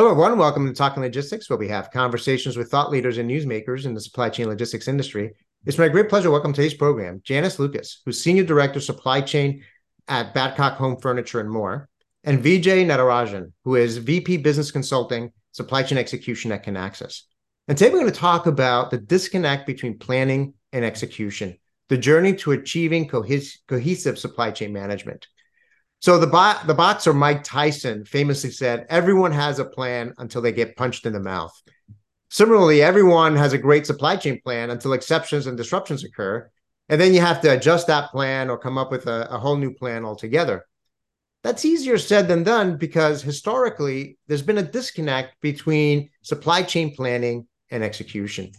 Hello, everyone. Welcome to Talking Logistics, where we have conversations with thought leaders and newsmakers in the supply chain logistics industry. It's my great pleasure to welcome today's program Janice Lucas, who's Senior Director of Supply Chain at Badcock Home Furniture and more, and Vijay Natarajan, who is VP Business Consulting, Supply Chain Execution at Kinaxis. And today we're going to talk about the disconnect between planning and execution, the journey to achieving cohes- cohesive supply chain management. So the the boxer Mike Tyson famously said, "Everyone has a plan until they get punched in the mouth." Similarly, everyone has a great supply chain plan until exceptions and disruptions occur, and then you have to adjust that plan or come up with a, a whole new plan altogether. That's easier said than done because historically there's been a disconnect between supply chain planning and execution.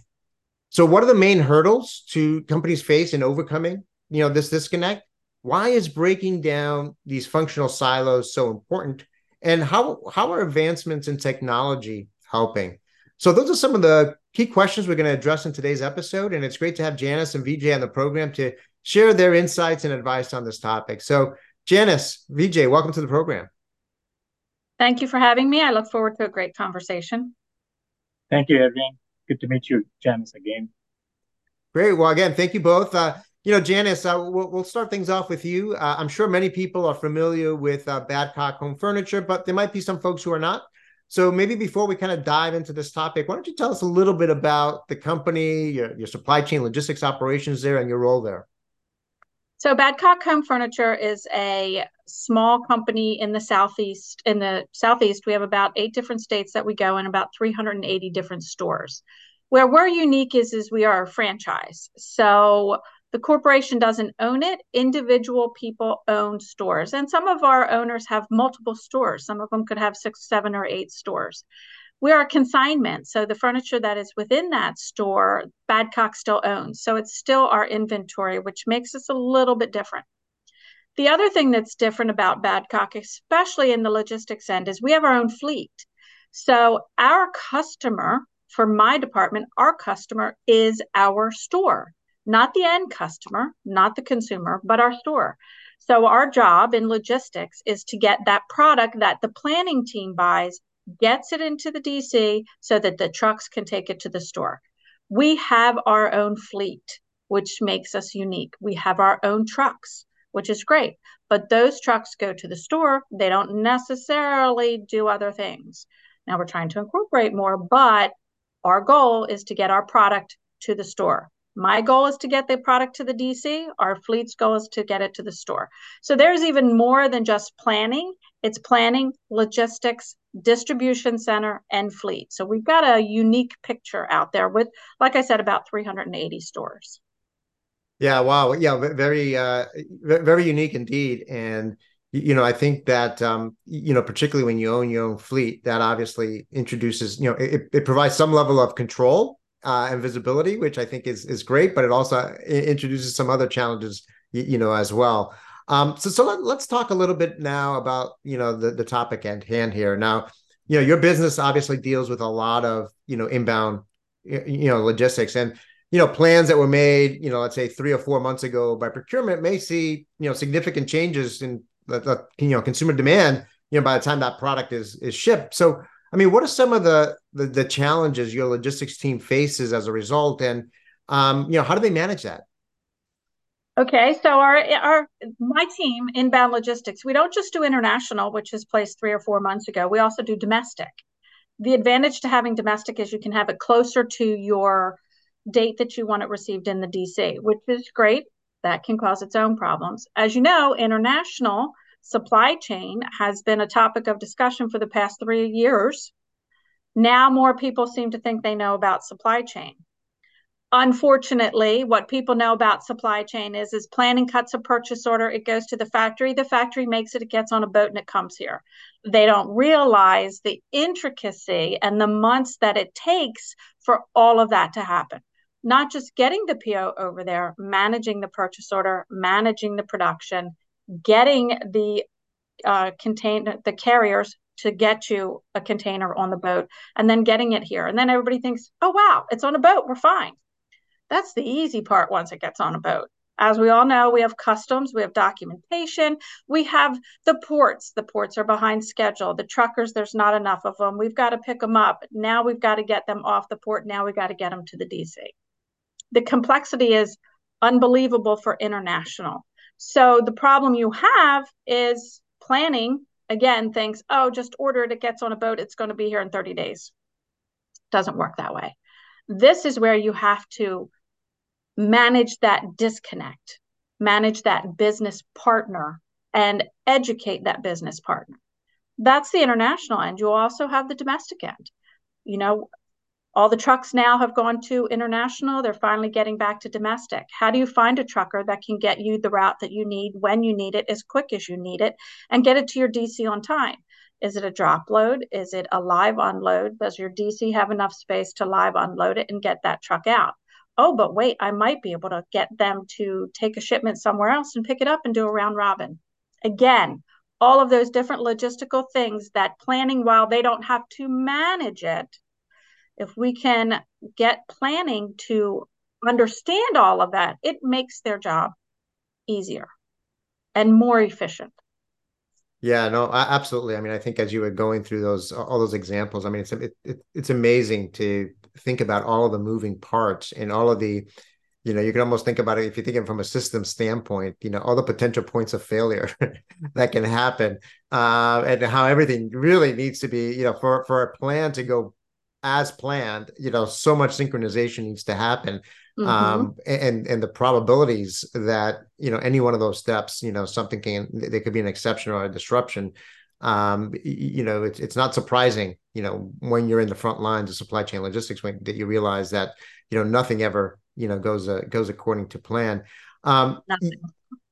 So, what are the main hurdles to companies face in overcoming, you know, this disconnect? Why is breaking down these functional silos so important? And how how are advancements in technology helping? So those are some of the key questions we're going to address in today's episode and it's great to have janice and vijay on the program to share their insights and advice on this topic. So janice vijay welcome to the program. Thank you for having me. I look forward to a great conversation. Thank you everyone good to meet you janice again. Great. Well again thank you both. Uh, you know, Janice, uh, we'll, we'll, start things off with you. Uh, I'm sure many people are familiar with uh, Badcock Home Furniture, but there might be some folks who are not. So maybe before we kind of dive into this topic, why don't you tell us a little bit about the company, your, your supply chain logistics operations there, and your role there? So Badcock Home Furniture is a small company in the southeast. In the southeast, we have about eight different states that we go in, about 380 different stores. Where we're unique is is we are a franchise. So the corporation doesn't own it. Individual people own stores. And some of our owners have multiple stores. Some of them could have six, seven, or eight stores. We are a consignment. So the furniture that is within that store, Badcock still owns. So it's still our inventory, which makes us a little bit different. The other thing that's different about Badcock, especially in the logistics end, is we have our own fleet. So our customer, for my department, our customer is our store not the end customer, not the consumer, but our store. So our job in logistics is to get that product that the planning team buys, gets it into the DC so that the trucks can take it to the store. We have our own fleet, which makes us unique. We have our own trucks, which is great. But those trucks go to the store. They don't necessarily do other things. Now we're trying to incorporate more, but our goal is to get our product to the store. My goal is to get the product to the DC. Our fleet's goal is to get it to the store. So there's even more than just planning. It's planning, logistics, distribution center, and fleet. So we've got a unique picture out there with, like I said, about 380 stores. Yeah, wow. Yeah, very, uh, very unique indeed. And you know, I think that um, you know, particularly when you own your own fleet, that obviously introduces, you know, it, it provides some level of control uh, and visibility, which I think is is great, but it also introduces some other challenges, you, know, as well. Um, so so let, us talk a little bit now about you know the the topic at hand here. Now, you know, your business obviously deals with a lot of you know inbound you know logistics and you know plans that were made you know let's say three or four months ago by procurement may see you know significant changes in the, the you know consumer demand you know by the time that product is is shipped so I mean, what are some of the, the, the challenges your logistics team faces as a result, and um, you know, how do they manage that? Okay, so our our my team, inbound logistics, we don't just do international, which is placed three or four months ago. We also do domestic. The advantage to having domestic is you can have it closer to your date that you want it received in the DC, which is great. That can cause its own problems. As you know, international supply chain has been a topic of discussion for the past three years. Now, more people seem to think they know about supply chain. Unfortunately, what people know about supply chain is is planning cuts a purchase order, it goes to the factory, the factory makes it, it gets on a boat and it comes here. They don't realize the intricacy and the months that it takes for all of that to happen. Not just getting the PO over there, managing the purchase order, managing the production, getting the uh, contain the carriers to get you a container on the boat and then getting it here. And then everybody thinks, oh, wow, it's on a boat. We're fine. That's the easy part once it gets on a boat. As we all know, we have customs, we have documentation, we have the ports. The ports are behind schedule. The truckers, there's not enough of them. We've got to pick them up. Now we've got to get them off the port. Now we've got to get them to the DC. The complexity is unbelievable for international. So the problem you have is planning, again, thinks, oh, just order it, it gets on a boat, it's going to be here in 30 days. Doesn't work that way. This is where you have to manage that disconnect, manage that business partner, and educate that business partner. That's the international end. You also have the domestic end. You know, all the trucks now have gone to international. They're finally getting back to domestic. How do you find a trucker that can get you the route that you need when you need it, as quick as you need it, and get it to your DC on time? Is it a drop load? Is it a live unload? Does your DC have enough space to live unload it and get that truck out? oh, but wait, I might be able to get them to take a shipment somewhere else and pick it up and do a round robin. Again, all of those different logistical things that planning, while they don't have to manage it, if we can get planning to understand all of that, it makes their job easier and more efficient. Yeah, no, absolutely. I mean, I think as you were going through those all those examples, I mean, it's it, it, it's amazing to think about all of the moving parts and all of the, you know, you can almost think about it if you're thinking from a system standpoint, you know, all the potential points of failure that can happen, uh, and how everything really needs to be, you know, for for a plan to go as planned, you know, so much synchronization needs to happen. Mm-hmm. Um, and and the probabilities that you know any one of those steps, you know, something can there could be an exception or a disruption. Um, you know, it's it's not surprising, you know, when you're in the front lines of supply chain logistics, when that you realize that you know nothing ever you know goes uh, goes according to plan. Um,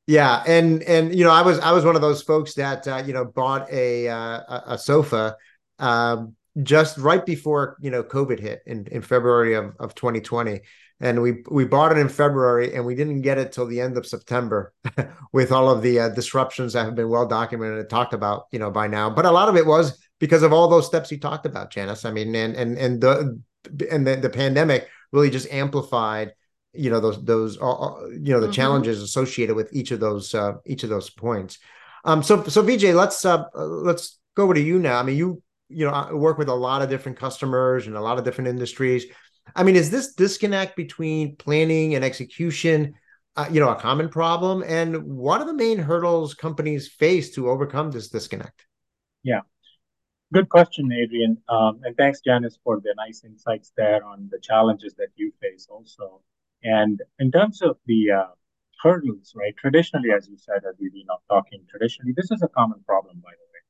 yeah, and and you know, I was I was one of those folks that uh, you know bought a uh, a sofa. Um, just right before you know COVID hit in, in February of, of 2020. And we we bought it in February and we didn't get it till the end of September with all of the uh, disruptions that have been well documented and talked about, you know, by now. But a lot of it was because of all those steps you talked about, Janice. I mean, and and and the and the, the pandemic really just amplified you know those those uh, uh you know the mm-hmm. challenges associated with each of those uh, each of those points um so so vijay let's uh let's go over to you now i mean you you know I work with a lot of different customers and a lot of different industries. I mean, is this disconnect between planning and execution, uh, you know, a common problem? And what are the main hurdles companies face to overcome this disconnect? Yeah, good question, Adrian. Um, and thanks, Janice, for the nice insights there on the challenges that you face also. And in terms of the uh, hurdles, right? Traditionally, as you said, as we've been talking, traditionally, this is a common problem, by the way.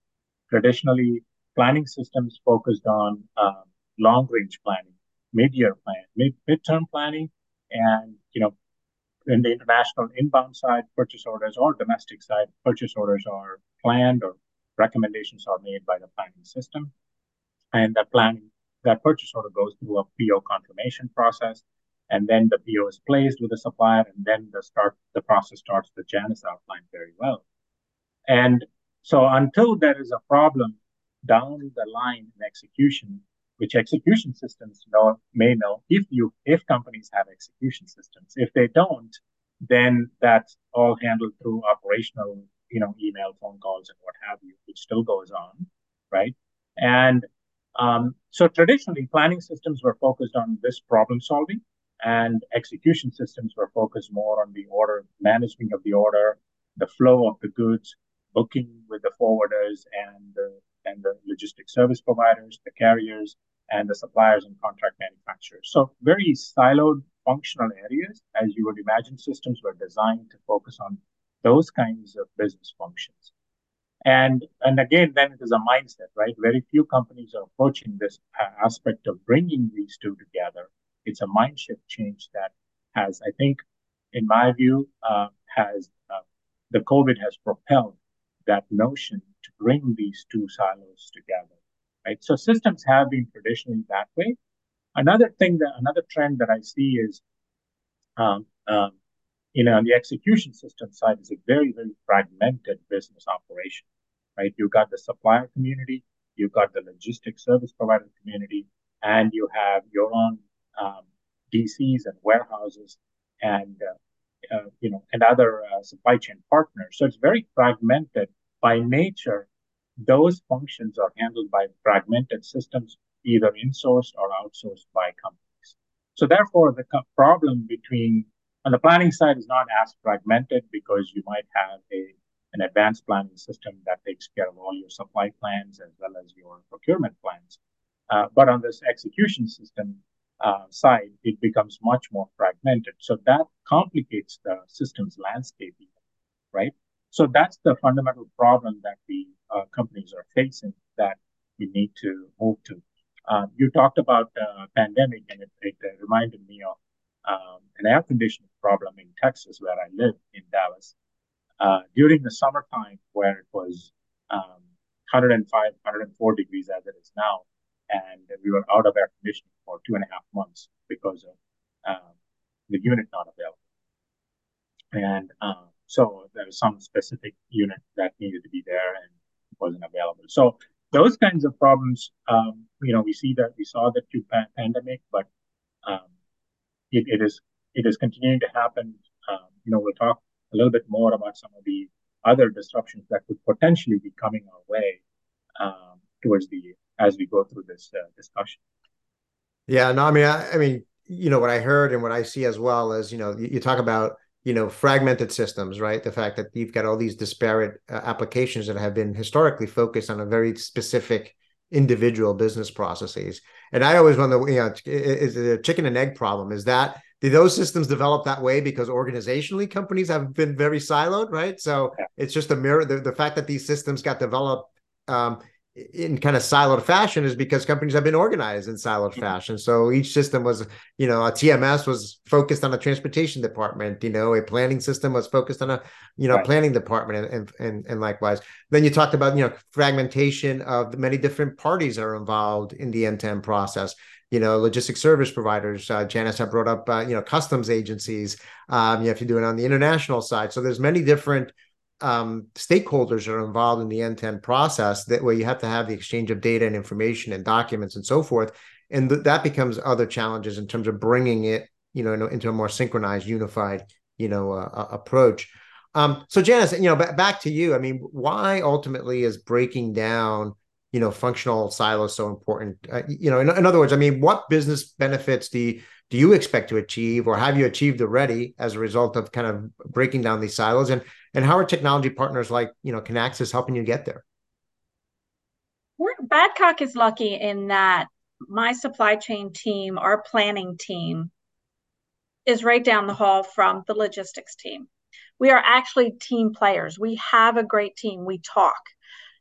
Traditionally, planning systems focused on um, long range planning, mid year plan, mid midterm planning, and you know, in the international inbound side, purchase orders or domestic side, purchase orders are planned or recommendations are made by the planning system, and that planning that purchase order goes through a PO confirmation process, and then the PO is placed with the supplier, and then the start the process starts that Janice outlined very well. And so until there is a problem down the line in execution, which execution systems know, may know if you if companies have execution systems. If they don't, then that's all handled through operational, you know, email, phone calls, and what have you, which still goes on, right? And um, so traditionally, planning systems were focused on this problem solving, and execution systems were focused more on the order management of the order, the flow of the goods, booking with the forwarders, and and the logistic service providers, the carriers, and the suppliers and contract manufacturers. So very siloed functional areas, as you would imagine, systems were designed to focus on those kinds of business functions. And and again, then it is a mindset, right? Very few companies are approaching this aspect of bringing these two together. It's a mind shift change that has, I think, in my view, uh, has uh, the COVID has propelled that notion to bring these two silos together, right? So systems have been traditionally that way. Another thing that another trend that I see is, um, um, you know, on the execution system side is a very very fragmented business operation, right? You've got the supplier community, you've got the logistics service provider community, and you have your own um, DCs and warehouses, and uh, uh, you know, and other uh, supply chain partners. So it's very fragmented by nature. Those functions are handled by fragmented systems, either insourced or outsourced by companies. So therefore, the problem between on the planning side is not as fragmented because you might have a an advanced planning system that takes care of all your supply plans as well as your procurement plans. Uh, but on this execution system uh, side, it becomes much more fragmented. So that complicates the systems landscape, right? So that's the fundamental problem that the uh, companies are facing that we need to move to. Um, you talked about uh, pandemic, and it, it reminded me of um, an air conditioning problem in Texas, where I live in Dallas. Uh, during the summertime, where it was um, 105, 104 degrees as it is now, and we were out of air conditioning for two and a half months because of um, the unit not available. And um, so there was some specific unit that needed to be there and wasn't available. So those kinds of problems, um, you know, we see that we saw that through pandemic, but um, it, it is it is continuing to happen. Um, you know, we'll talk a little bit more about some of the other disruptions that could potentially be coming our way um, towards the as we go through this uh, discussion. Yeah, no, I mean, I, I, mean, you know, what I heard and what I see as well is, you know, you, you, talk about, you know, fragmented systems, right? The fact that you've got all these disparate uh, applications that have been historically focused on a very specific individual business processes. And I always wonder, you know, is it a chicken and egg problem? Is that do those systems develop that way because organizationally companies have been very siloed, right? So yeah. it's just a mirror. The, the fact that these systems got developed um, in kind of siloed fashion is because companies have been organized in siloed mm-hmm. fashion. So each system was, you know, a TMS was focused on a transportation department, you know, a planning system was focused on a, you know, right. planning department and, and, and likewise. Then you talked about, you know, fragmentation of the many different parties that are involved in the end-to-end process. You know, logistics service providers. Uh, Janice had brought up, uh, you know, customs agencies. Um, you have to do it on the international side. So there's many different um, stakeholders are involved in the end-to-end process that where you have to have the exchange of data and information and documents and so forth. And th- that becomes other challenges in terms of bringing it you know into a more synchronized unified you know uh, approach. Um, so janice you know b- back to you. I mean why ultimately is breaking down you know functional silos so important? Uh, you know in, in, other words i mean what business benefits do you, do you expect to achieve or have you achieved already as a result of kind of breaking down these silos? And and how are technology partners like you know Kinaxis helping you get there? Badcock is lucky in that my supply chain team, our planning team, is right down the hall from the logistics team. We are actually team players. We have a great team. We talk.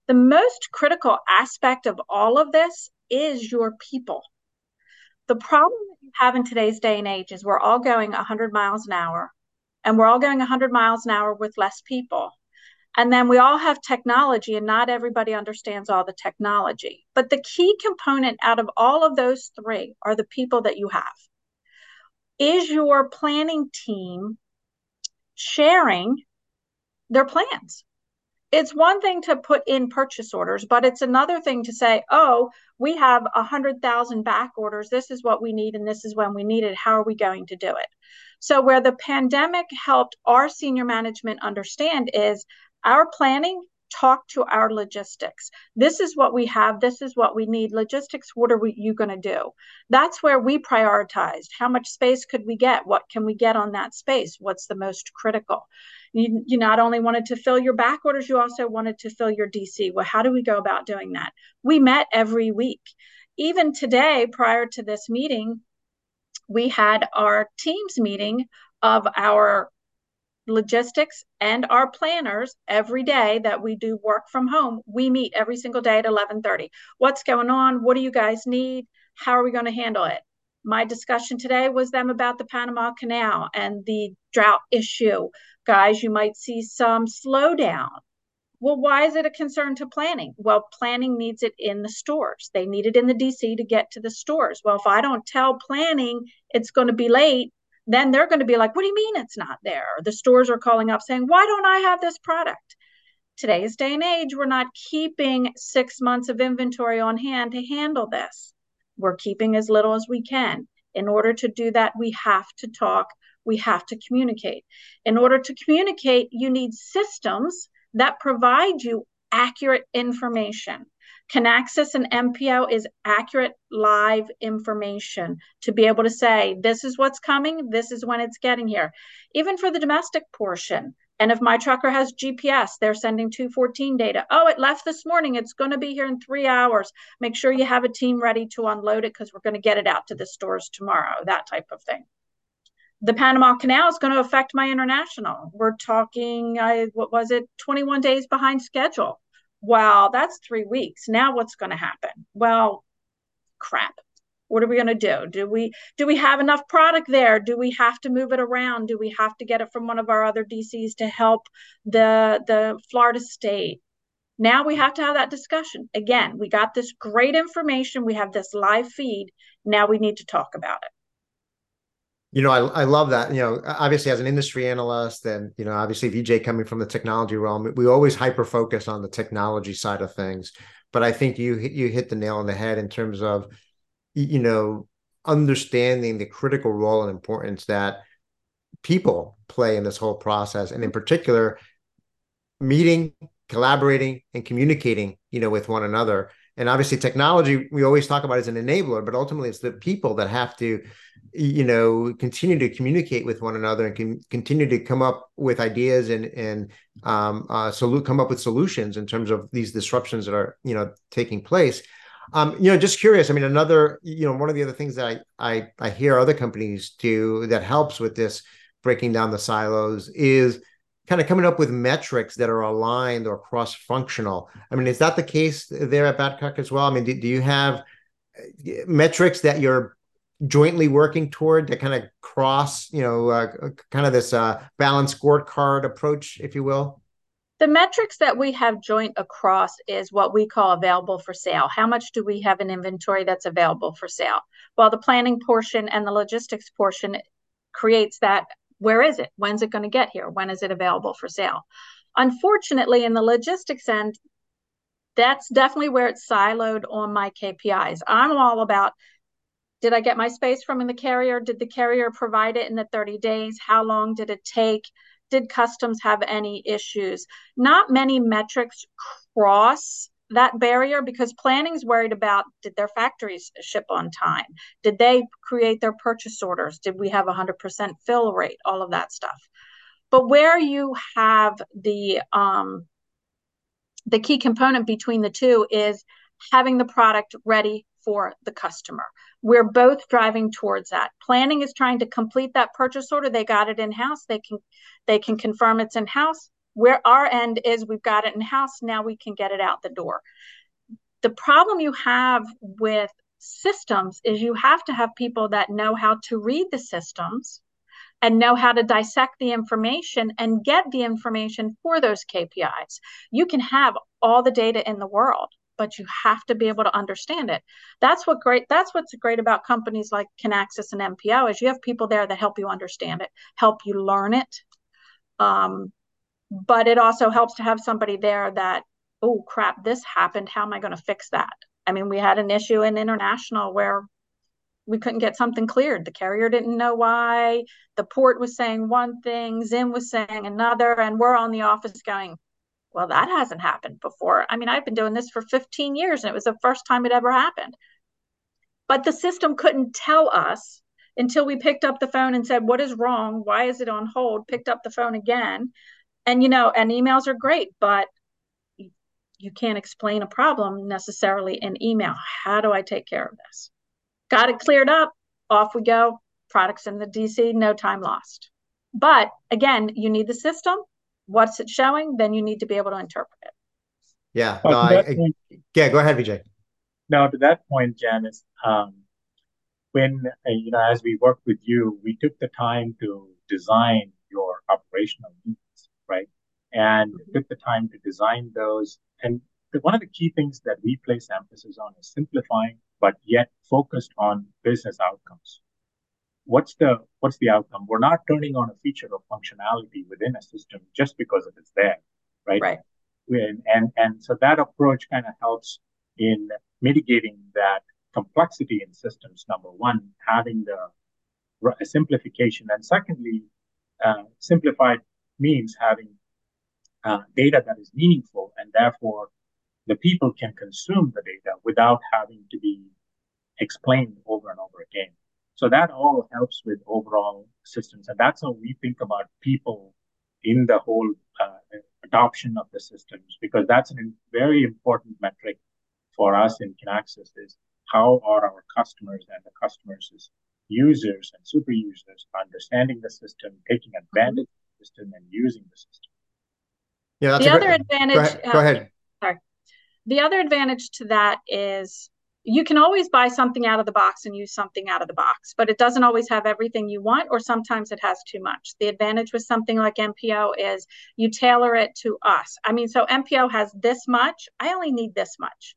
The most critical aspect of all of this is your people. The problem that you have in today's day and age is we're all going 100 miles an hour and we're all going 100 miles an hour with less people. And then we all have technology, and not everybody understands all the technology. But the key component out of all of those three are the people that you have. Is your planning team sharing their plans? It's one thing to put in purchase orders, but it's another thing to say, oh, we have 100,000 back orders. This is what we need, and this is when we need it. How are we going to do it? So, where the pandemic helped our senior management understand is our planning talk to our logistics. This is what we have. This is what we need. Logistics, what are we, you going to do? That's where we prioritized. How much space could we get? What can we get on that space? What's the most critical? You, you not only wanted to fill your back orders, you also wanted to fill your DC. Well, how do we go about doing that? We met every week. Even today, prior to this meeting, we had our teams meeting of our logistics and our planners every day that we do work from home. We meet every single day at 11:30 what's going on? What do you guys need? How are we going to handle it? My discussion today was them about the Panama Canal and the drought issue. Guys you might see some slowdown well, why is it a concern to planning? Well, planning needs it in the stores. They need it in the DC to get to the stores. Well, if I don't tell planning it's going to be late, then they're going to be like, what do you mean it's not there? The stores are calling up saying, why don't I have this product? Today's day and age, we're not keeping six months of inventory on hand to handle this. We're keeping as little as we can. In order to do that, we have to talk we have to communicate. In order to communicate, you need systems that provide you accurate information. Kinaxis and MPO is accurate live information to be able to say, this is what's coming, this is when it's getting here. Even for the domestic portion, and if my trucker has GPS, they're sending 214 data. Oh, it left this morning. It's going to be here in three hours. Make sure you have a team ready to unload it because we're going to get it out to the stores tomorrow, that type of thing. The Panama Canal is going to affect my international. We're talking, I, what was it, 21 days behind schedule. Wow, that's three weeks. Now what's going to happen? Well, crap. What are we going to do? Do we do we have enough product there? Do we have to move it around? Do we have to get it from one of our other dcs to help the the florida state? Now we have to have that discussion. Again we got this great information. We have this live feed. Now we need to talk about it you know, I, I love that. You know, obviously as an industry analyst and, you know, obviously Vijay coming from the technology realm, we always hyper focus on the technology side of things. But I think you you hit the nail on the head in terms of you know, understanding the critical role and importance that people play in this whole process, and in particular, meeting, collaborating, and communicating, you know, with one another. And obviously, technology we always talk about as an enabler, but ultimately, it's the people that have to, you know, continue to communicate with one another and can continue to come up with ideas and and um, uh, salute, come up with solutions in terms of these disruptions that are, you know, taking place. Um, you know, just curious. I mean, another, you know, one of the other things that I I, I hear other companies do that helps with this breaking down the silos is kind of coming up with metrics that are aligned or cross functional. I mean, is that the case there at Badcock as well? I mean, do, do you have uh, metrics that you're jointly working toward that kind of cross, you know, uh, kind of this uh, balanced scorecard approach, if you will? The metrics that we have joint across is what we call available for sale. How much do we have in inventory that's available for sale? Well, the planning portion and the logistics portion creates that where is it? When's it going to get here? When is it available for sale? Unfortunately, in the logistics end, that's definitely where it's siloed on my KPIs. I'm all about did I get my space from the carrier? Did the carrier provide it in the 30 days? How long did it take? did customs have any issues? Not many metrics cross that barrier because planning's worried about did their factories ship on time? Did they create their purchase orders? Did we have 100% fill rate? All of that stuff. But where you have the um, the key component between the two is having the product ready for the customer. We're both driving towards that. Planning is trying to complete that purchase order. They got it in house. They can they can confirm it's in house. Where our end is we've got it in house. Now we can get it out the door. The problem you have with systems is you have to have people that know how to read the systems and know how to dissect the information and get the information for those KPIs. You can have all the data in the world, but you have to be able to understand it. That's what great that's what's great about companies like Kinaxis and MPO is you have people there that help you understand it, help you learn it. Um, but it also helps to have somebody there that, oh crap, this happened. How am I going to fix that? I mean, we had an issue in international where we couldn't get something cleared. The carrier didn't know why. The port was saying one thing, Zim was saying another, and we're on the office going, well, that hasn't happened before. I mean, I've been doing this for 15 years and it was the first time it ever happened. But the system couldn't tell us until we picked up the phone and said, What is wrong? Why is it on hold? Picked up the phone again. And, you know, and emails are great, but you can't explain a problem necessarily in email. How do I take care of this? Got it cleared up. Off we go. Products in the DC, no time lost. But again, you need the system what's it showing, then you need to be able to interpret it. Yeah. No, I, I, yeah. Go ahead, Vijay. Now, to that point, Janice, um, when uh, you know, as we worked with you, we took the time to design your operational needs, right? And mm-hmm. took the time to design those. And the, one of the key things that we place emphasis on is simplifying, but yet focused on business outcomes what's the what's the outcome? We're not turning on a feature or functionality within a system just because it is there, right? Right. And and, and so that approach kind of helps in mitigating that complexity in systems. Number one, having the simplification. And secondly, uh, simplified means having uh, data that is meaningful and therefore the people can consume the data without having to be explained over and over again. So that all helps with overall systems. And that's how we think about people in the whole uh, adoption of the systems, because that's a very important metric for us in Kinaxis is how are our customers and the customers' users and super users understanding the system, taking advantage mm-hmm. of the system, and using the system. Yeah, the other great, advantage. Go ahead. Go ahead. Uh, sorry. The other advantage to that is you can always buy something out of the box and use something out of the box, but it doesn't always have everything you want, or sometimes it has too much. The advantage with something like MPO is you tailor it to us. I mean, so MPO has this much, I only need this much.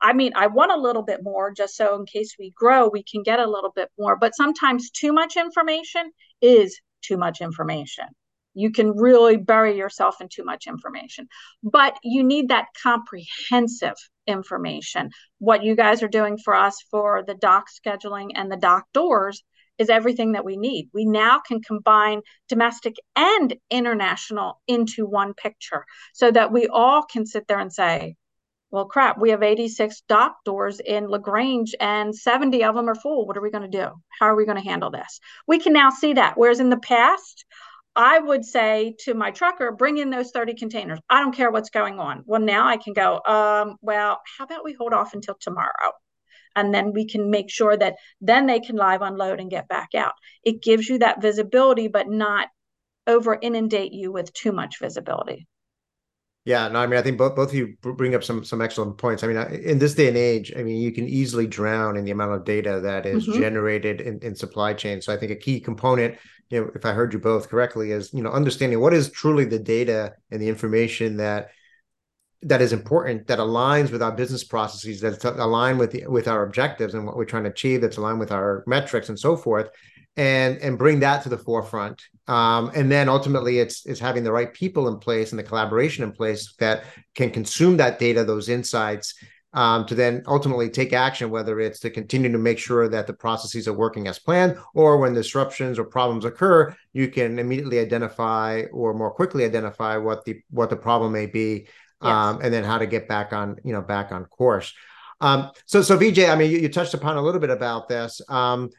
I mean, I want a little bit more just so in case we grow, we can get a little bit more. But sometimes too much information is too much information. You can really bury yourself in too much information, but you need that comprehensive information. What you guys are doing for us for the dock scheduling and the dock doors is everything that we need. We now can combine domestic and international into one picture so that we all can sit there and say, well, crap, we have 86 dock doors in LaGrange and 70 of them are full. What are we going to do? How are we going to handle this? We can now see that. Whereas in the past, I would say to my trucker, bring in those 30 containers. I don't care what's going on. Well, now I can go, um, well, how about we hold off until tomorrow? And then we can make sure that then they can live unload and get back out. It gives you that visibility, but not over inundate you with too much visibility. Yeah, no, I mean, I think both both of you bring up some some excellent points. I mean, in this day and age, I mean, you can easily drown in the amount of data that is mm-hmm. generated in, in supply chain. So I think a key component, you know, if I heard you both correctly, is you know understanding what is truly the data and the information that that is important that aligns with our business processes that's aligned with the, with our objectives and what we're trying to achieve that's aligned with our metrics and so forth and and bring that to the forefront. Um, and then ultimately it's it's having the right people in place and the collaboration in place that can consume that data those insights um, to then ultimately take action whether it's to continue to make sure that the processes are working as planned or when disruptions or problems occur you can immediately identify or more quickly identify what the what the problem may be yes. um, and then how to get back on you know back on course. Um, so so vijay i mean you, you, touched upon a little bit about this. Um,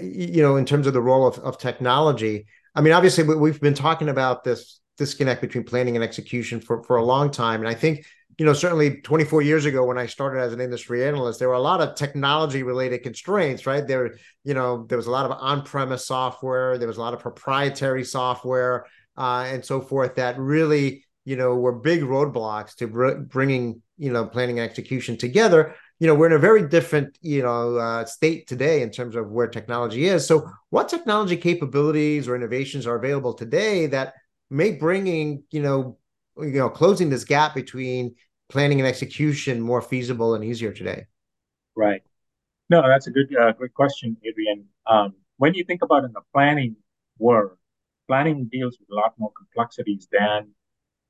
you know, in terms of the role of, of technology. I mean, obviously, we've been talking about this disconnect between planning and execution for, for a long time. And I think, you know, certainly 24 years ago when I started as an industry analyst, there were a lot of technology related constraints, right? There, you know, there was a lot of on-premise software, there was a lot of proprietary software, uh, and so forth that really, you know, were big roadblocks to br- bringing, you know, planning and execution together you know we're in a very different you know uh, state today in terms of where technology is. So what technology capabilities or innovations are available today that make bringing you know you know closing this gap between planning and execution more feasible and easier today? Right. No that's a good uh, question adrian. Um, when you think about in the planning world planning deals with a lot more complexities than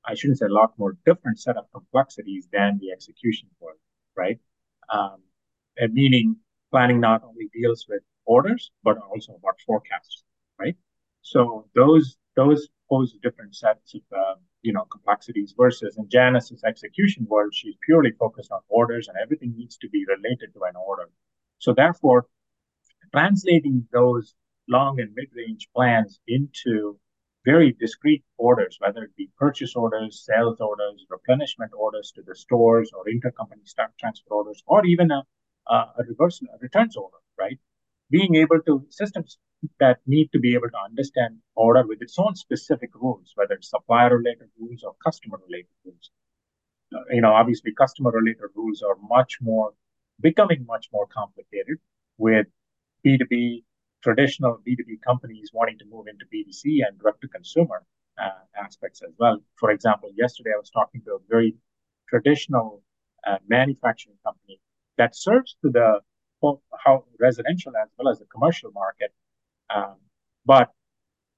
i shouldn't say a lot more different set of complexities than the execution world right um, meaning planning not only deals with orders, but also about forecasts, right? So those those pose different sets of uh, you know complexities versus in Janice's execution world, she's purely focused on orders and everything needs to be related to an order. So therefore, translating those long and mid-range plans into very discrete orders, whether it be purchase orders, sales orders, replenishment orders to the stores, or intercompany stock transfer orders, or even a, a reverse a returns order, right? Being able to systems that need to be able to understand order with its own specific rules, whether it's supplier related rules or customer related rules. You know, obviously, customer related rules are much more becoming much more complicated with B2B traditional B2B companies wanting to move into B2C and direct to consumer uh, aspects as well. For example, yesterday I was talking to a very traditional uh, manufacturing company that serves to the how residential as well as the commercial market. Um, but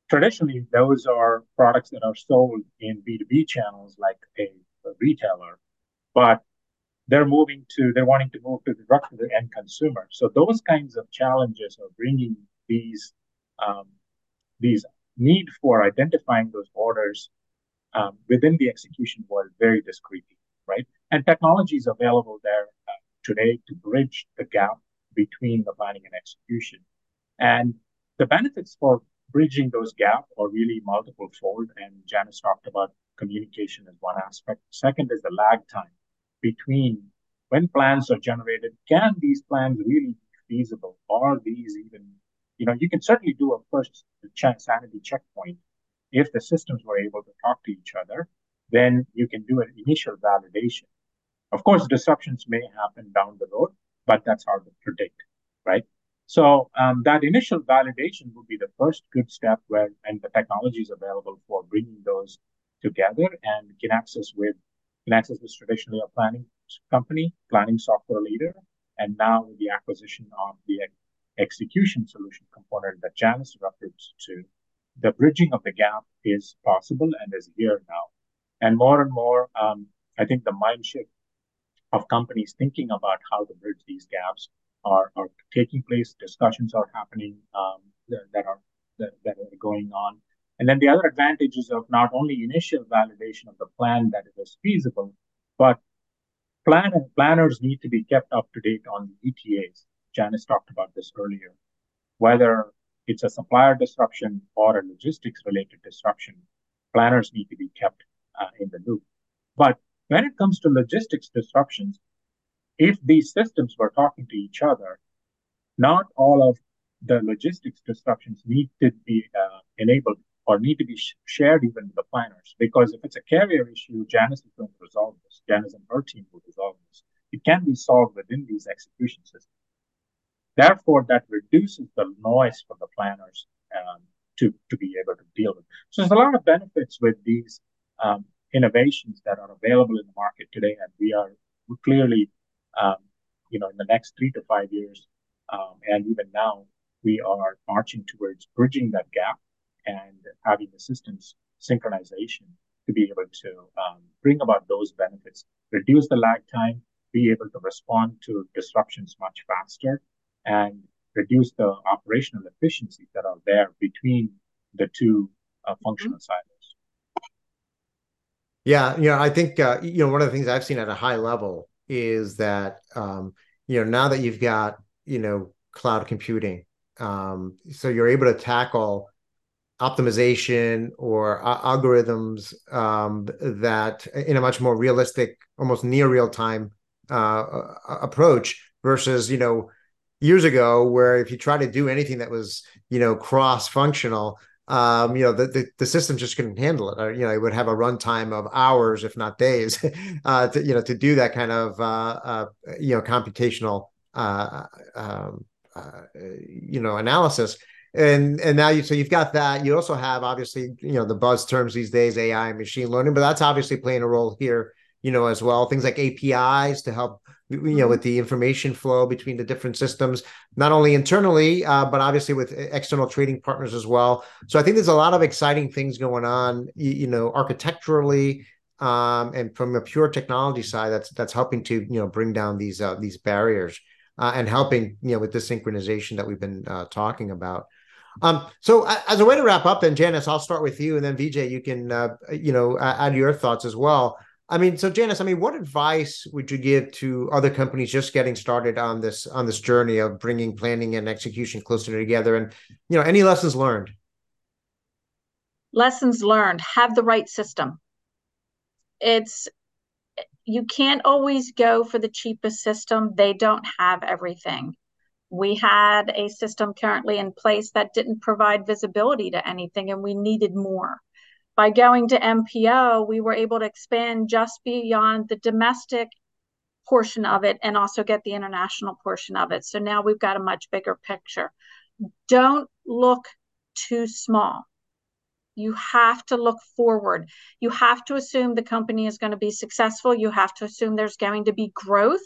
traditionally, those are products that are sold in B2B channels like a, a retailer. But they're moving to, they're wanting to move to the direct to the end consumer. So those kinds of challenges are bringing these um, these need for identifying those orders um, within the execution world very discreetly, right? And technology is available there uh, today to bridge the gap between the planning and execution. And the benefits for bridging those gaps are really multiple fold. And Janice talked about communication as one aspect. Second is the lag time between when plans are generated. Can these plans really be feasible? Are these even, you know, you can certainly do a first chance sanity checkpoint if the systems were able to talk to each other, then you can do an initial validation. Of course, disruptions may happen down the road, but that's hard to predict, right? So um, that initial validation would be the first good step where, and the technology is available for bringing those together. And Kinaxis with Kinaxis was traditionally a planning company, planning software leader, and now with the acquisition of the execution solution component that Janice referred to, the bridging of the gap is possible and is here now. And more and more, um, I think the mind shift of companies thinking about how to bridge these gaps are, are taking place. Discussions are happening um, that, are that, that, are going on. And then the other advantages of not only initial validation of the plan that it is feasible, but plan planners need to be kept up to date on the ETAs. Janice talked about this earlier. Whether it's a supplier disruption or a logistics related disruption, planners need to be kept uh, in the loop. But when it comes to logistics disruptions, if these systems were talking to each other, not all of the logistics disruptions need to be uh, enabled or need to be sh- shared even with the planners. Because if it's a carrier issue, Janice is going to resolve this. Janice and her team will resolve this. It can be solved within these execution systems. Therefore, that reduces the noise for the planners um, to, to be able to deal with. So there's a lot of benefits with these um, innovations that are available in the market today, and we are clearly, um, you know, in the next three to five years, um, and even now, we are marching towards bridging that gap and having the systems synchronization to be able to um, bring about those benefits, reduce the lag time, be able to respond to disruptions much faster, and reduce the operational efficiencies that are there between the two uh, functional mm-hmm. silos. Yeah, you know, I think uh, you know one of the things I've seen at a high level is that um, you know now that you've got you know cloud computing, um, so you're able to tackle optimization or uh, algorithms um, that in a much more realistic, almost near real time uh, approach versus you know years ago where if you try to do anything that was you know cross functional um, you know the, the, the system just couldn't handle it. Or, you know it would have a runtime of hours if not days uh, to you know to do that kind of uh, uh, you know computational uh, um, uh, you know analysis. And and now you so you've got that. You also have obviously you know the buzz terms these days ai and machine learning but that's obviously playing a role here you know as well things like apis to help you know mm-hmm. with the information flow between the different systems not only internally uh, but obviously with external trading partners as well so i think there's a lot of exciting things going on you, you know architecturally um, and from a pure technology side that's that's helping to you know bring down these uh, these barriers uh, and helping you know with the synchronization that we've been uh, talking about um, so as a way to wrap up, then Janice, I'll start with you, and then Vijay, you can uh, you know add your thoughts as well. I mean, so Janice, I mean, what advice would you give to other companies just getting started on this on this journey of bringing planning and execution closer together, and you know, any lessons learned? Lessons learned: have the right system. It's you can't always go for the cheapest system. They don't have everything we had a system currently in place that didn't provide visibility to anything and we needed more by going to mpo we were able to expand just beyond the domestic portion of it and also get the international portion of it. So now we've got a much bigger picture. Don't look too small you have to look forward. You have to assume the company is going to be successful. You have to assume there's going to be growth.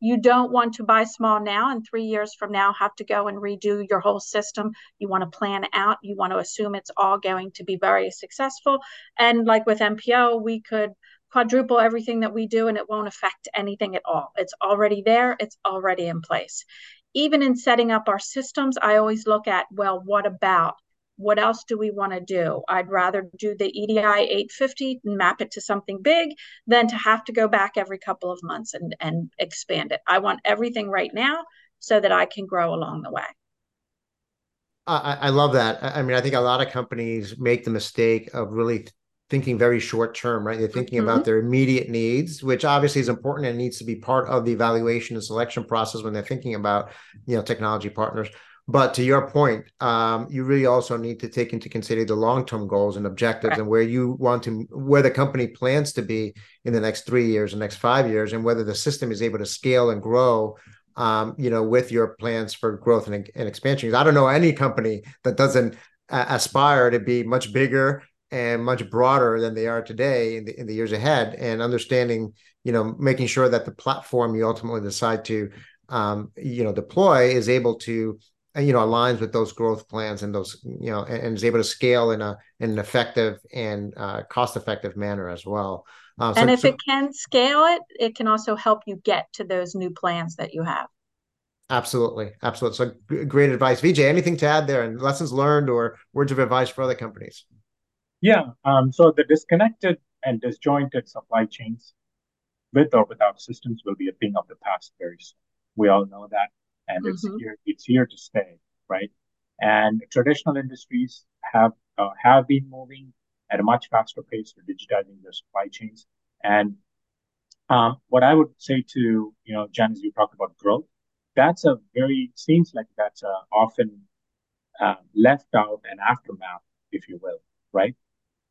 You don't want to buy small now and three years from now have to go and redo your whole system. You want to plan out. You want to assume it's all going to be very successful. And like with MPO, we could quadruple everything that we do and it won't affect anything at all. It's already there, it's already in place. even in setting up our systems, I always look at, well, what about? What else do we want to do? I'd rather do the EDI 850 and map it to something big than to have to go back every couple of months and, and expand it. I want everything right now so that I can grow along the way. I, I love that. I mean, I think a lot of companies make the mistake of really thinking very short term, right? They're thinking mm-hmm. about their immediate needs, which obviously is important and needs to be part of the evaluation and selection process when they're thinking about, you know, technology partners. But to your point, um, you really also need to take into consideration the long-term goals and objectives right. and where you want to, where the company plans to be in the next three years, the next five years, and whether the system is able to scale and grow um, you know, with your plans for growth and, and expansion. I don't know any company that doesn't uh, aspire to be much bigger and much broader than they are today in the, in the years ahead and understanding you know making sure that the platform you ultimately decide to um, you know deploy is able to you know aligns with those growth plans and those you know and, and is able to scale in a in an effective and uh, cost effective manner as well uh, so, and if so, it can scale it it can also help you get to those new plans that you have absolutely absolutely so great advice vijay anything to add there and lessons learned or words of advice for other companies yeah. Um, so the disconnected and disjointed supply chains with or without systems will be a thing of the past very soon. We all know that. And mm-hmm. it's here, it's here to stay, right? And traditional industries have uh, have been moving at a much faster pace to digitizing their supply chains. And um, what I would say to you know, Jan, as you talked about growth, that's a very seems like that's often uh, left out and aftermath, if you will, right?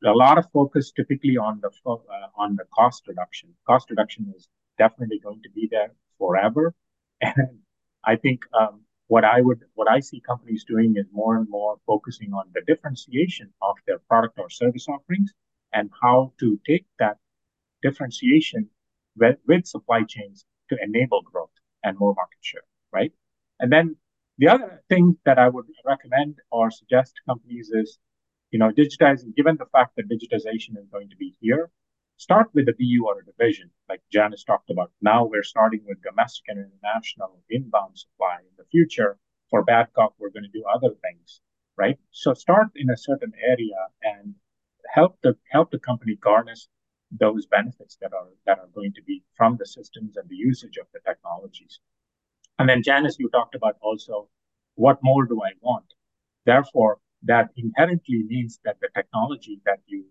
a lot of focus typically on the uh, on the cost reduction. Cost reduction is definitely going to be there forever, and I think um, what I would what I see companies doing is more and more focusing on the differentiation of their product or service offerings and how to take that differentiation with, with supply chains to enable growth and more market share, right? And then the other thing that I would recommend or suggest companies is you know, digitizing, given the fact that digitization is going to be here, start with a BU or a division, like Janice talked about. Now we're starting with domestic and international inbound supply. In the future, for Badcock, we're going to do other things, right? So start in a certain area and help the help the company garnish those benefits that are that are going to be from the systems and the usage of the technologies. And then Janice, you talked about also what more do I want? Therefore, that inherently means that the technology that you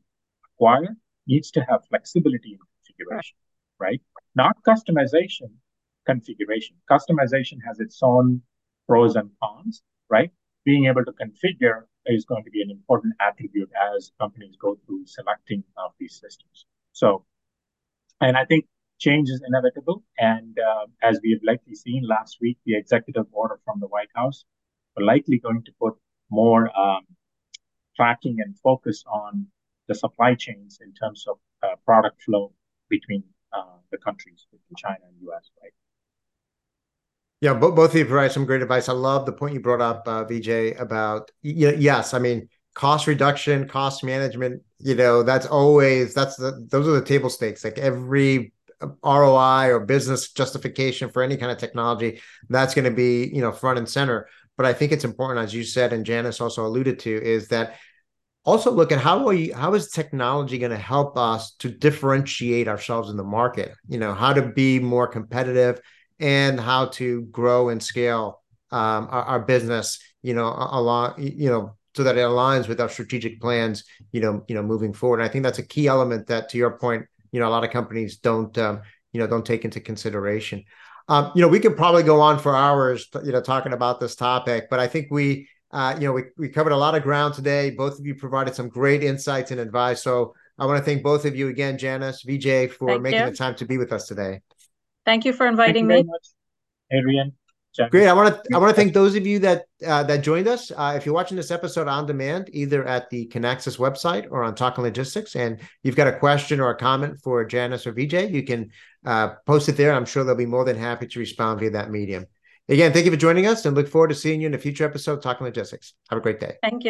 acquire needs to have flexibility in configuration, right? Not customization, configuration. Customization has its own pros and cons, right? Being able to configure is going to be an important attribute as companies go through selecting of these systems. So, and I think change is inevitable. And uh, as we have likely seen last week, the executive order from the White House are likely going to put more um, tracking and focus on the supply chains in terms of uh, product flow between uh, the countries, between China and US, right? Yeah, both, both of you provide some great advice. I love the point you brought up, uh, Vijay, about know, yes, I mean cost reduction, cost management. You know, that's always that's the those are the table stakes. Like every ROI or business justification for any kind of technology, that's going to be you know front and center. But I think it's important, as you said, and Janice also alluded to, is that also look at how we how is technology going to help us to differentiate ourselves in the market. You know, how to be more competitive and how to grow and scale um, our, our business. You know, along you know so that it aligns with our strategic plans. You know, you know, moving forward. And I think that's a key element that, to your point, you know, a lot of companies don't um, you know don't take into consideration. Um, you know, we could probably go on for hours, you know, talking about this topic, but I think we, uh, you know, we, we covered a lot of ground today. Both of you provided some great insights and advice. So I want to thank both of you again, Janice, Vijay, for thank making you. the time to be with us today. Thank you for inviting you me. Much, Adrian. Great. I want to I want to thank those of you that uh, that joined us. Uh, if you're watching this episode on demand, either at the Kinaxis website or on Talking Logistics, and you've got a question or a comment for Janice or Vijay, you can uh, post it there. I'm sure they'll be more than happy to respond via that medium. Again, thank you for joining us, and look forward to seeing you in a future episode Talking Logistics. Have a great day. Thank you.